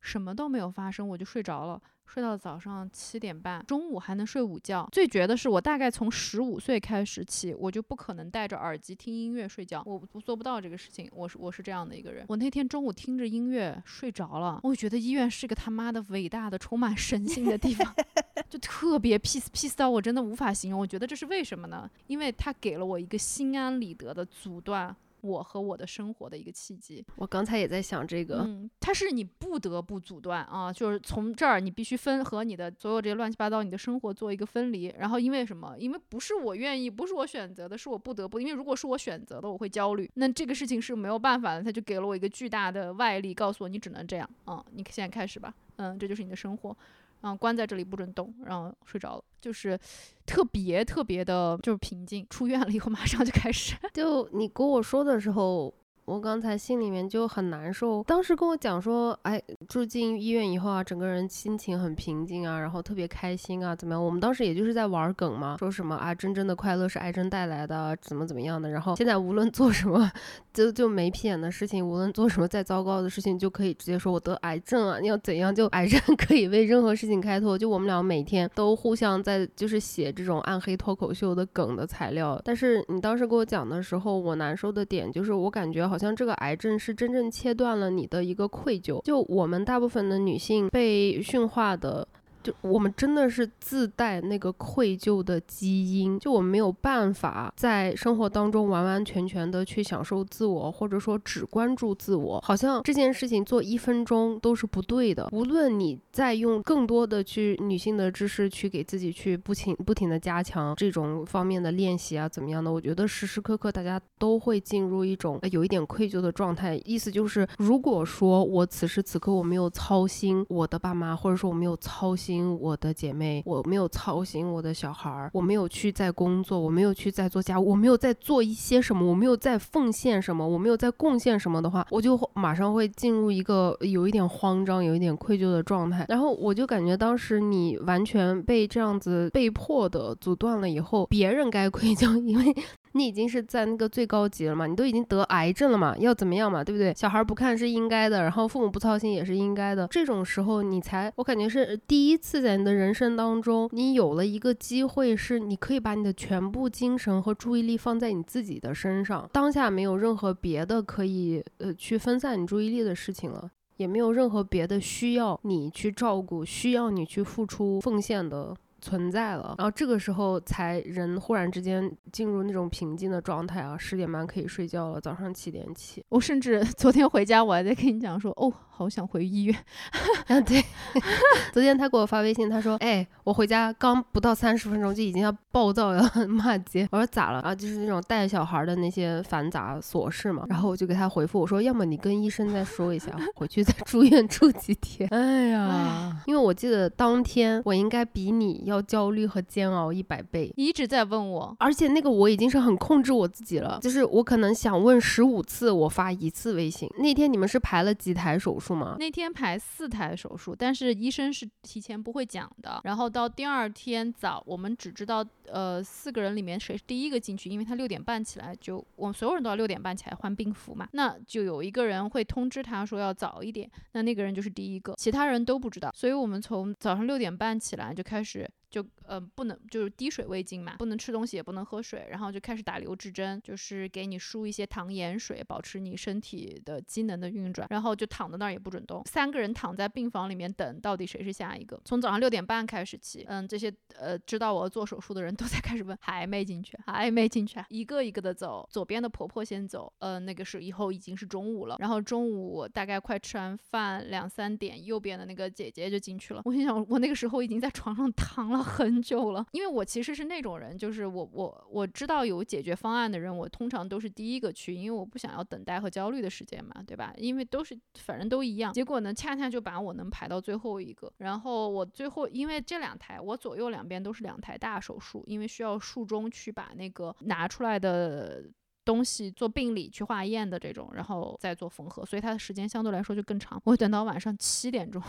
B: 什么都没有发生，我就睡着了。睡到早上七点半，中午还能睡午觉。最绝的是，我大概从十五岁开始起，我就不可能戴着耳机听音乐睡觉，我我做不到这个事情。我是我是这样的一个人。我那天中午听着音乐睡着了，我觉得医院是个他妈的伟大的、充满神性的地方，就特别 peace peace 到我真的无法形容。我觉得这是为什么呢？因为他给了我一个心安理得的阻断。我和我的生活的一个契机，
A: 我刚才也在想这个，
B: 嗯，它是你不得不阻断啊，就是从这儿你必须分和你的所有这些乱七八糟你的生活做一个分离，然后因为什么？因为不是我愿意，不是我选择的，是我不得不，因为如果是我选择的，我会焦虑，那这个事情是没有办法的，他就给了我一个巨大的外力，告诉我你只能这样，嗯，你现在开始吧，嗯，这就是你的生活。然后关在这里不准动，然后睡着了，就是特别特别的，就是平静。出院了以后马上就开始，
A: 就你跟我说的时候。我刚才心里面就很难受，当时跟我讲说，哎，住进医院以后啊，整个人心情很平静啊，然后特别开心啊，怎么样？我们当时也就是在玩梗嘛，说什么啊，真正的快乐是癌症带来的，怎么怎么样的。然后现在无论做什么，就就没屁眼的事情，无论做什么再糟糕的事情，就可以直接说我得癌症啊，你要怎样？就癌症 可以为任何事情开脱。就我们俩每天都互相在就是写这种暗黑脱口秀的梗的材料。但是你当时跟我讲的时候，我难受的点就是我感觉好。像这个癌症是真正切断了你的一个愧疚，就我们大部分的女性被驯化的。就我们真的是自带那个愧疚的基因，就我们没有办法在生活当中完完全全的去享受自我，或者说只关注自我，好像这件事情做一分钟都是不对的。无论你在用更多的去女性的知识去给自己去不停不停的加强这种方面的练习啊，怎么样的？我觉得时时刻刻大家都会进入一种有一点愧疚的状态。意思就是，如果说我此时此刻我没有操心我的爸妈，或者说我没有操心。我的姐妹，我没有操心我的小孩儿，我没有去在工作，我没有去在做家务，我没有在做一些什么，我没有在奉献什么，我没有在贡献什么的话，我就马上会进入一个有一点慌张、有一点愧疚的状态。然后我就感觉当时你完全被这样子被迫的阻断了以后，别人该 愧疚，因为你已经是在那个最高级了嘛，你都已经得癌症了嘛，要怎么样嘛，对不对？小孩不看是应该的，然后父母不操心也是应该的。这种时候你才，我感觉是第一次在你的人生当中，你有了一个机会，是你可以把你的全部精神和注意力放在你自己的身上，当下没有任何别的可以呃去分散你注意力的事情了，也没有任何别的需要你去照顾、需要你去付出奉献的。存在了，然后这个时候才人忽然之间进入那种平静的状态啊，十点半可以睡觉了，早上七点起。
B: 我甚至 昨天回家，我还在跟你讲说，哦，好想回医院。
A: 啊，对，昨天他给我发微信，他说，哎，我回家刚不到三十分钟就已经要暴躁要骂街。我说咋了啊？就是那种带小孩的那些繁杂琐事嘛。然后我就给他回复我说，要么你跟医生再说一下，回去再住院住几天。哎呀，因为我记得当天我应该比你。要焦虑和煎熬一百倍，
B: 你一直在问我，
A: 而且那个我已经是很控制我自己了，就是我可能想问十五次，我发一次微信。那天你们是排了几台手术吗？
B: 那天排四台手术，但是医生是提前不会讲的。然后到第二天早，我们只知道呃四个人里面谁是第一个进去，因为他六点半起来就我们所有人都要六点半起来换病服嘛，那就有一个人会通知他说要早一点，那那个人就是第一个，其他人都不知道。所以我们从早上六点半起来就开始。就呃不能就是滴水未进嘛，不能吃东西也不能喝水，然后就开始打留置针，就是给你输一些糖盐水，保持你身体的机能的运转，然后就躺在那儿也不准动，三个人躺在病房里面等，到底谁是下一个？从早上六点半开始起，嗯，这些呃知道我要做手术的人都在开始问，还没进去，还没进去，一个一个的走，左边的婆婆先走，呃那个是以后已经是中午了，然后中午大概快吃完饭两三点，右边的那个姐姐就进去了，我心想我那个时候已经在床上躺了。很久了，因为我其实是那种人，就是我我我知道有解决方案的人，我通常都是第一个去，因为我不想要等待和焦虑的时间嘛，对吧？因为都是反正都一样，结果呢，恰恰就把我能排到最后一个。然后我最后因为这两台，我左右两边都是两台大手术，因为需要术中去把那个拿出来的东西做病理去化验的这种，然后再做缝合，所以它的时间相对来说就更长。我等到晚上七点钟。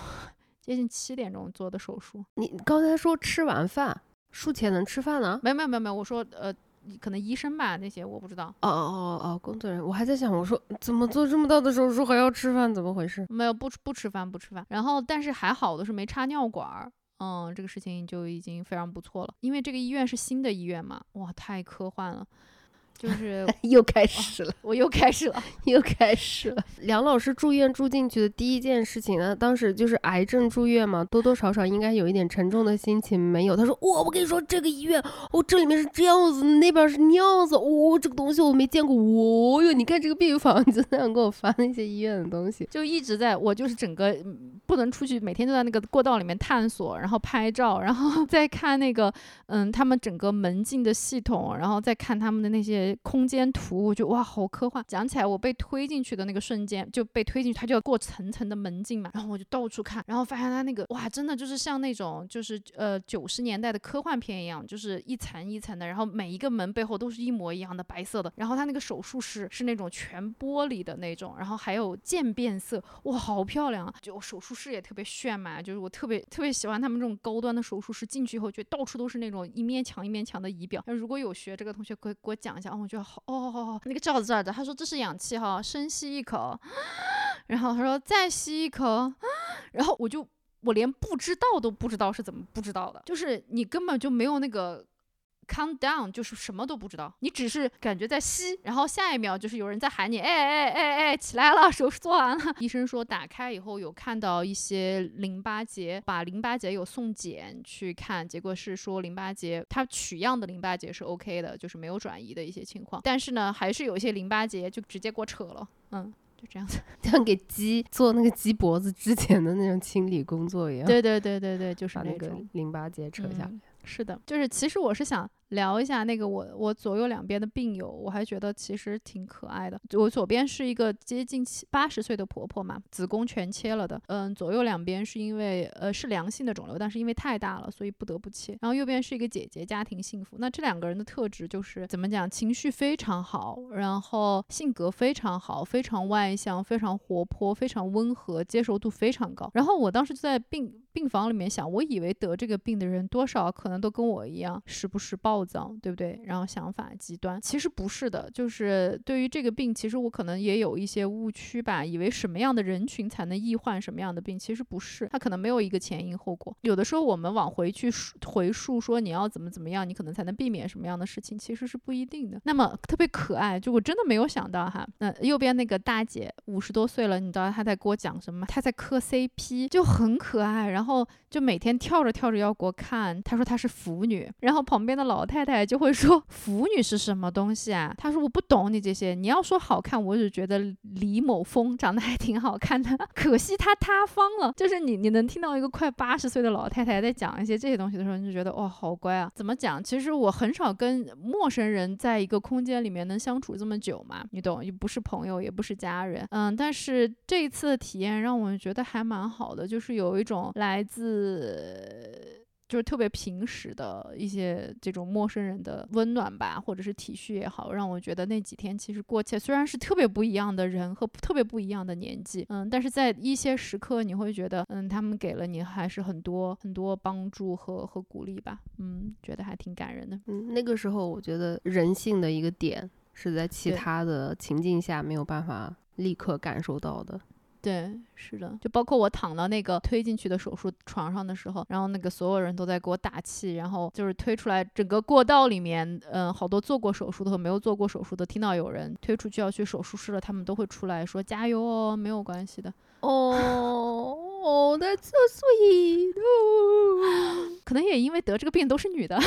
B: 接近七点钟做的手术。
A: 你刚才说吃完饭术前能吃饭呢？
B: 没有没有没有没有，我说呃，可能医生吧那些我不知道。
A: 哦哦哦哦，工作人员，我还在想，我说怎么做这么大的手术还要吃饭，怎么回事？
B: 没有不不吃饭不吃饭。然后但是还好的是没插尿管儿，嗯，这个事情就已经非常不错了。因为这个医院是新的医院嘛，哇，太科幻了。就是
A: 又开始了，
B: 我又开始了，
A: 又开始了。梁老师住院住进去的第一件事情呢，当时就是癌症住院嘛，多多少少应该有一点沉重的心情。没有，他说：“哇，我跟你说，这个医院，哦，这里面是这样子，那边是那样子，哦，这个东西我没见过，哦哟，你看这个病房，就那样给我发那些医院的东西，
B: 就一直在我就是整个不能出去，每天都在那个过道里面探索，然后拍照，然后再看那个嗯，他们整个门禁的系统，然后再看他们的那些。空间图，我觉得哇，好科幻。讲起来，我被推进去的那个瞬间，就被推进去，他就要过层层的门禁嘛。然后我就到处看，然后发现他那个哇，真的就是像那种就是呃九十年代的科幻片一样，就是一层一层的，然后每一个门背后都是一模一样的白色的。然后他那个手术室是那种全玻璃的那种，然后还有渐变色，哇，好漂亮啊！就手术室也特别炫嘛，就是我特别特别喜欢他们这种高端的手术室。进去以后，觉得到处都是那种一面墙一面墙的仪表。那如果有学这个同学，可以给我讲一下，我觉得。好哦，好好，那个罩子这儿的，他说这是氧气哈，深吸一口，然后他说再吸一口，然后我就我连不知道都不知道是怎么不知道的，就是你根本就没有那个。Count down 就是什么都不知道，你只是感觉在吸，然后下一秒就是有人在喊你，哎哎哎哎，起来了，手术做完了。医生说打开以后有看到一些淋巴结，把淋巴结有送检去看，结果是说淋巴结它取样的淋巴结是 OK 的，就是没有转移的一些情况，但是呢还是有一些淋巴结就直接给我扯了，嗯，就这样子，
A: 像给鸡做那个鸡脖子之前的那种清理工作一样。
B: 对对对对对，就是把
A: 那个淋巴结扯下来。
B: 是的，就是其实我是想。聊一下那个我我左右两边的病友，我还觉得其实挺可爱的。我左边是一个接近七八十岁的婆婆嘛，子宫全切了的。嗯，左右两边是因为呃是良性的肿瘤，但是因为太大了，所以不得不切。然后右边是一个姐姐，家庭幸福。那这两个人的特质就是怎么讲？情绪非常好，然后性格非常好，非常外向，非常活泼，非常温和，接受度非常高。然后我当时就在病病房里面想，我以为得这个病的人多少可能都跟我一样，时不时暴躁，对不对？然后想法极端，其实不是的，就是对于这个病，其实我可能也有一些误区吧，以为什么样的人群才能易患什么样的病，其实不是，他可能没有一个前因后果。有的时候我们往回去回溯说你要怎么怎么样，你可能才能避免什么样的事情，其实是不一定的。那么特别可爱，就我真的没有想到哈，那右边那个大姐五十多岁了，你知道她在给我讲什么吗？她在磕 CP，就很可爱，然后然后就每天跳着跳着要给我看。她说她是腐女，然后旁边的老太太就会说腐女是什么东西啊？她说我不懂你这些，你要说好看，我只觉得李某峰长得还挺好看的，可惜他塌方了。就是你你能听到一个快八十岁的老太太在讲一些这些东西的时候，你就觉得哇好乖啊。怎么讲？其实我很少跟陌生人在一个空间里面能相处这么久嘛，你懂？又不是朋友，也不是家人，嗯，但是这一次的体验让我觉得还蛮好的，就是有一种来自。就是特别平时的一些这种陌生人的温暖吧，或者是体恤也好，让我觉得那几天其实过去，虽然是特别不一样的人和特别不一样的年纪，嗯，但是在一些时刻你会觉得，嗯，他们给了你还是很多很多帮助和和鼓励吧，嗯，觉得还挺感人的。
A: 嗯，那个时候我觉得人性的一个点是在其他的情境下没有办法立刻感受到的。
B: 对，是的，就包括我躺到那个推进去的手术床上的时候，然后那个所有人都在给我打气，然后就是推出来整个过道里面，嗯，好多做过手术的和没有做过手术的，听到有人推出去要去手术室了，他们都会出来说加油哦，没有关系的。
A: 哦哦，That's so sweet。
B: 可能也因为得这个病都是女的。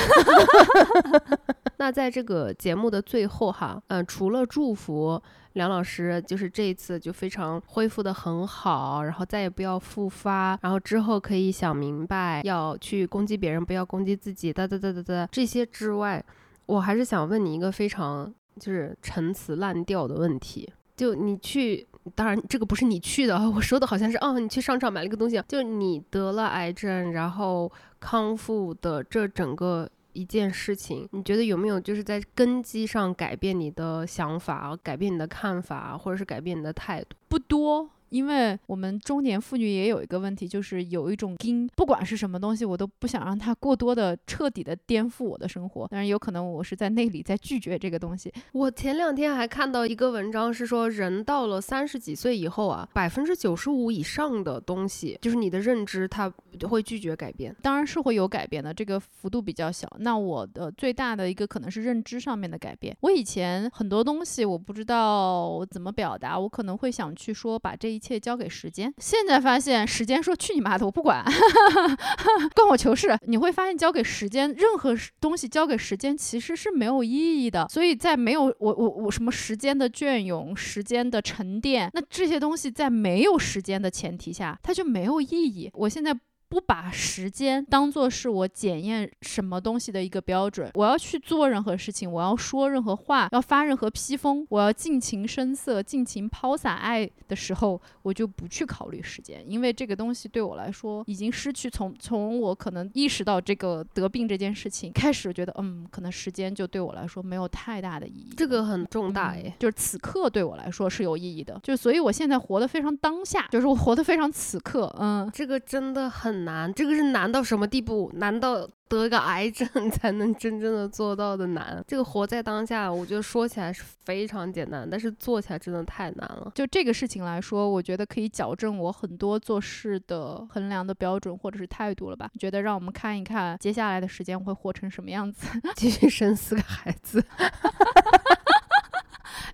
A: 那在这个节目的最后哈，嗯，除了祝福。梁老师就是这一次就非常恢复的很好，然后再也不要复发，然后之后可以想明白要去攻击别人，不要攻击自己，哒哒哒哒哒。这些之外，我还是想问你一个非常就是陈词滥调的问题，就你去，当然这个不是你去的，我说的好像是哦，你去商场买了个东西，就你得了癌症，然后康复的这整个。一件事情，你觉得有没有就是在根基上改变你的想法，改变你的看法，或者是改变你的态度？
B: 不多。因为我们中年妇女也有一个问题，就是有一种惊，不管是什么东西，我都不想让它过多的、彻底的颠覆我的生活。当然，有可能我是在内里在拒绝这个东西。
A: 我前两天还看到一个文章，是说人到了三十几岁以后啊，百分之九十五以上的东西，就是你的认知，它会拒绝改变。
B: 当然是会有改变的，这个幅度比较小。那我的最大的一个可能是认知上面的改变。我以前很多东西我不知道怎么表达，我可能会想去说把这一。一切交给时间。现在发现，时间说去你妈的，我不管，关我球事。你会发现，交给时间，任何东西交给时间其实是没有意义的。所以在没有我我我什么时间的隽永、时间的沉淀，那这些东西在没有时间的前提下，它就没有意义。我现在。不把时间当做是我检验什么东西的一个标准。我要去做任何事情，我要说任何话，要发任何披风，我要尽情声色、尽情抛洒爱的时候，我就不去考虑时间，因为这个东西对我来说已经失去。从从我可能意识到这个得病这件事情开始，觉得嗯，可能时间就对我来说没有太大的意义。
A: 这个很重大诶，
B: 就是此刻对我来说是有意义的。就所以我现在活得非常当下，就是我活得非常此刻。嗯，
A: 这个真的很。难，这个是难到什么地步？难到得个癌症 才能真正的做到的难。这个活在当下，我觉得说起来是非常简单，但是做起来真的太难了。
B: 就这个事情来说，我觉得可以矫正我很多做事的衡量的标准或者是态度了吧？觉得让我们看一看接下来的时间会活成什么样子，
A: 继续生四个孩子。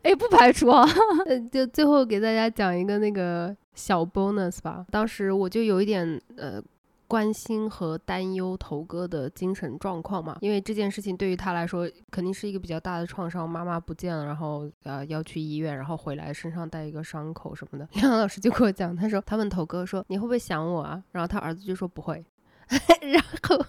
B: 哎，不排除啊。
A: 就最后给大家讲一个那个小 bonus 吧。当时我就有一点呃。关心和担忧头哥的精神状况嘛，因为这件事情对于他来说肯定是一个比较大的创伤。妈妈不见了，然后呃要去医院，然后回来身上带一个伤口什么的。梁老师就跟我讲，他说他问头哥说你会不会想我啊？然后他儿子就说不会，然后。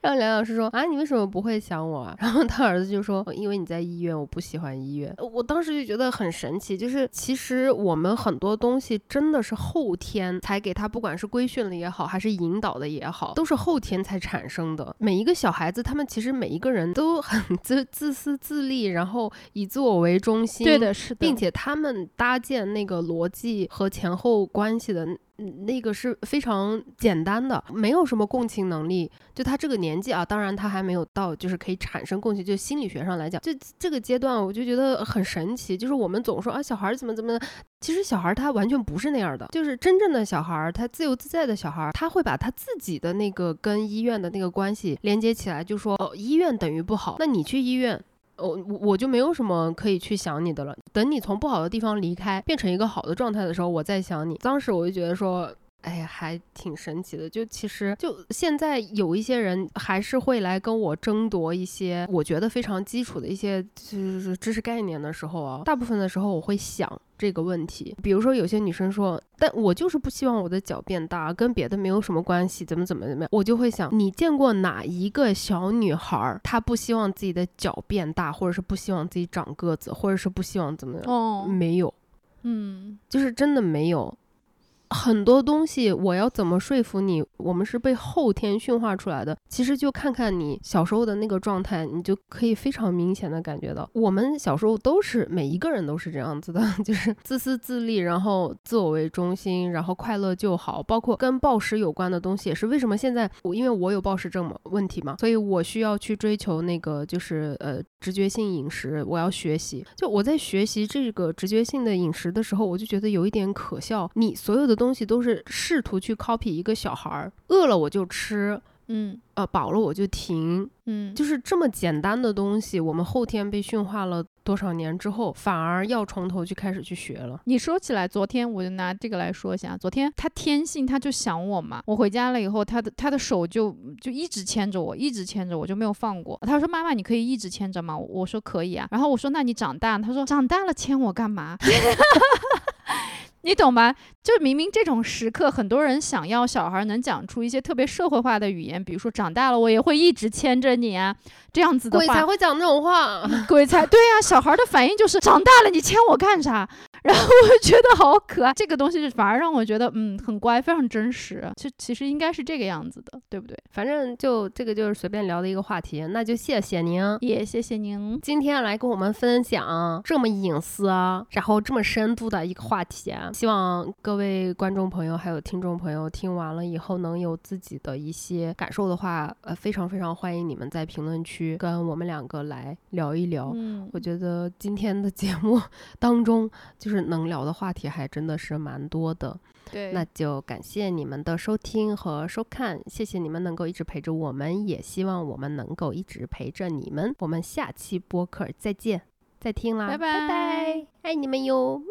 A: 然后梁老师说啊，你为什么不会想我啊？然后他儿子就说，因为你在医院，我不喜欢医院。我当时就觉得很神奇，就是其实我们很多东西真的是后天才给他，不管是规训了也好，还是引导的也好，都是后天才产生的。每一个小孩子，他们其实每一个人都很 自自私自利，然后以自我为中心。
B: 对的，是的，
A: 并且他们搭建那个逻辑和前后关系的那个是非常简单的，没有什么共情能力。就他这个年纪啊，当然他还没有到就是可以产生共情，就心理学上来讲，就这个阶段，我就觉得很神奇。就是我们总说啊，小孩怎么怎么，其实小孩他完全不是那样的。就是真正的小孩，他自由自在的小孩，他会把他自己的那个跟医院的那个关系连接起来，就说哦，医院等于不好，那你去医院。我我就没有什么可以去想你的了。等你从不好的地方离开，变成一个好的状态的时候，我再想你。当时我就觉得说。哎呀，还挺神奇的。就其实，就现在有一些人还是会来跟我争夺一些我觉得非常基础的一些就是知识概念的时候啊，大部分的时候我会想这个问题。比如说，有些女生说，但我就是不希望我的脚变大，跟别的没有什么关系，怎么怎么怎么样，我就会想，你见过哪一个小女孩，她不希望自己的脚变大，或者是不希望自己长个子，或者是不希望怎么样？
B: 哦，
A: 没有，
B: 嗯，
A: 就是真的没有。很多东西，我要怎么说服你？我们是被后天驯化出来的。其实就看看你小时候的那个状态，你就可以非常明显的感觉到，我们小时候都是每一个人都是这样子的，就是自私自利，然后自我为中心，然后快乐就好。包括跟暴食有关的东西，也是为什么现在我因为我有暴食症嘛问题嘛，所以我需要去追求那个就是呃直觉性饮食，我要学习。就我在学习这个直觉性的饮食的时候，我就觉得有一点可笑，你所有的。东西都是试图去 copy 一个小孩儿，饿了我就吃，
B: 嗯，
A: 呃，饱了我就停，
B: 嗯，
A: 就是这么简单的东西，我们后天被驯化了多少年之后，反而要从头去开始去学了。
B: 你说起来，昨天我就拿这个来说一下，昨天他天性他就想我嘛，我回家了以后，他的他的手就就一直牵着我，一直牵着我就没有放过。他说：“妈妈，你可以一直牵着吗？”我说：“可以啊。”然后我说：“那你长大？”他说：“长大了牵我干嘛？” 你懂吗？就明明这种时刻，很多人想要小孩能讲出一些特别社会化的语言，比如说长大了我也会一直牵着你啊，这样子的
A: 话，鬼才会讲这种话，
B: 鬼才对呀，小孩的反应就是长大了你牵我干啥？然后我觉得好可爱，这个东西反而让我觉得嗯很乖，非常真实。其其实应该是这个样子的，对不对？
A: 反正就这个就是随便聊的一个话题，那就谢谢您，
B: 也谢谢您
A: 今天来跟我们分享这么隐私，然后这么深度的一个话题。希望各位观众朋友还有听众朋友听完了以后能有自己的一些感受的话，呃，非常非常欢迎你们在评论区跟我们两个来聊一聊。
B: 嗯，
A: 我觉得今天的节目 当中就是。能聊的话题还真的是蛮多的，
B: 对，
A: 那就感谢你们的收听和收看，谢谢你们能够一直陪着我们，也希望我们能够一直陪着你们，我们下期播客再见，再听啦，
B: 拜
A: 拜拜，爱你们哟。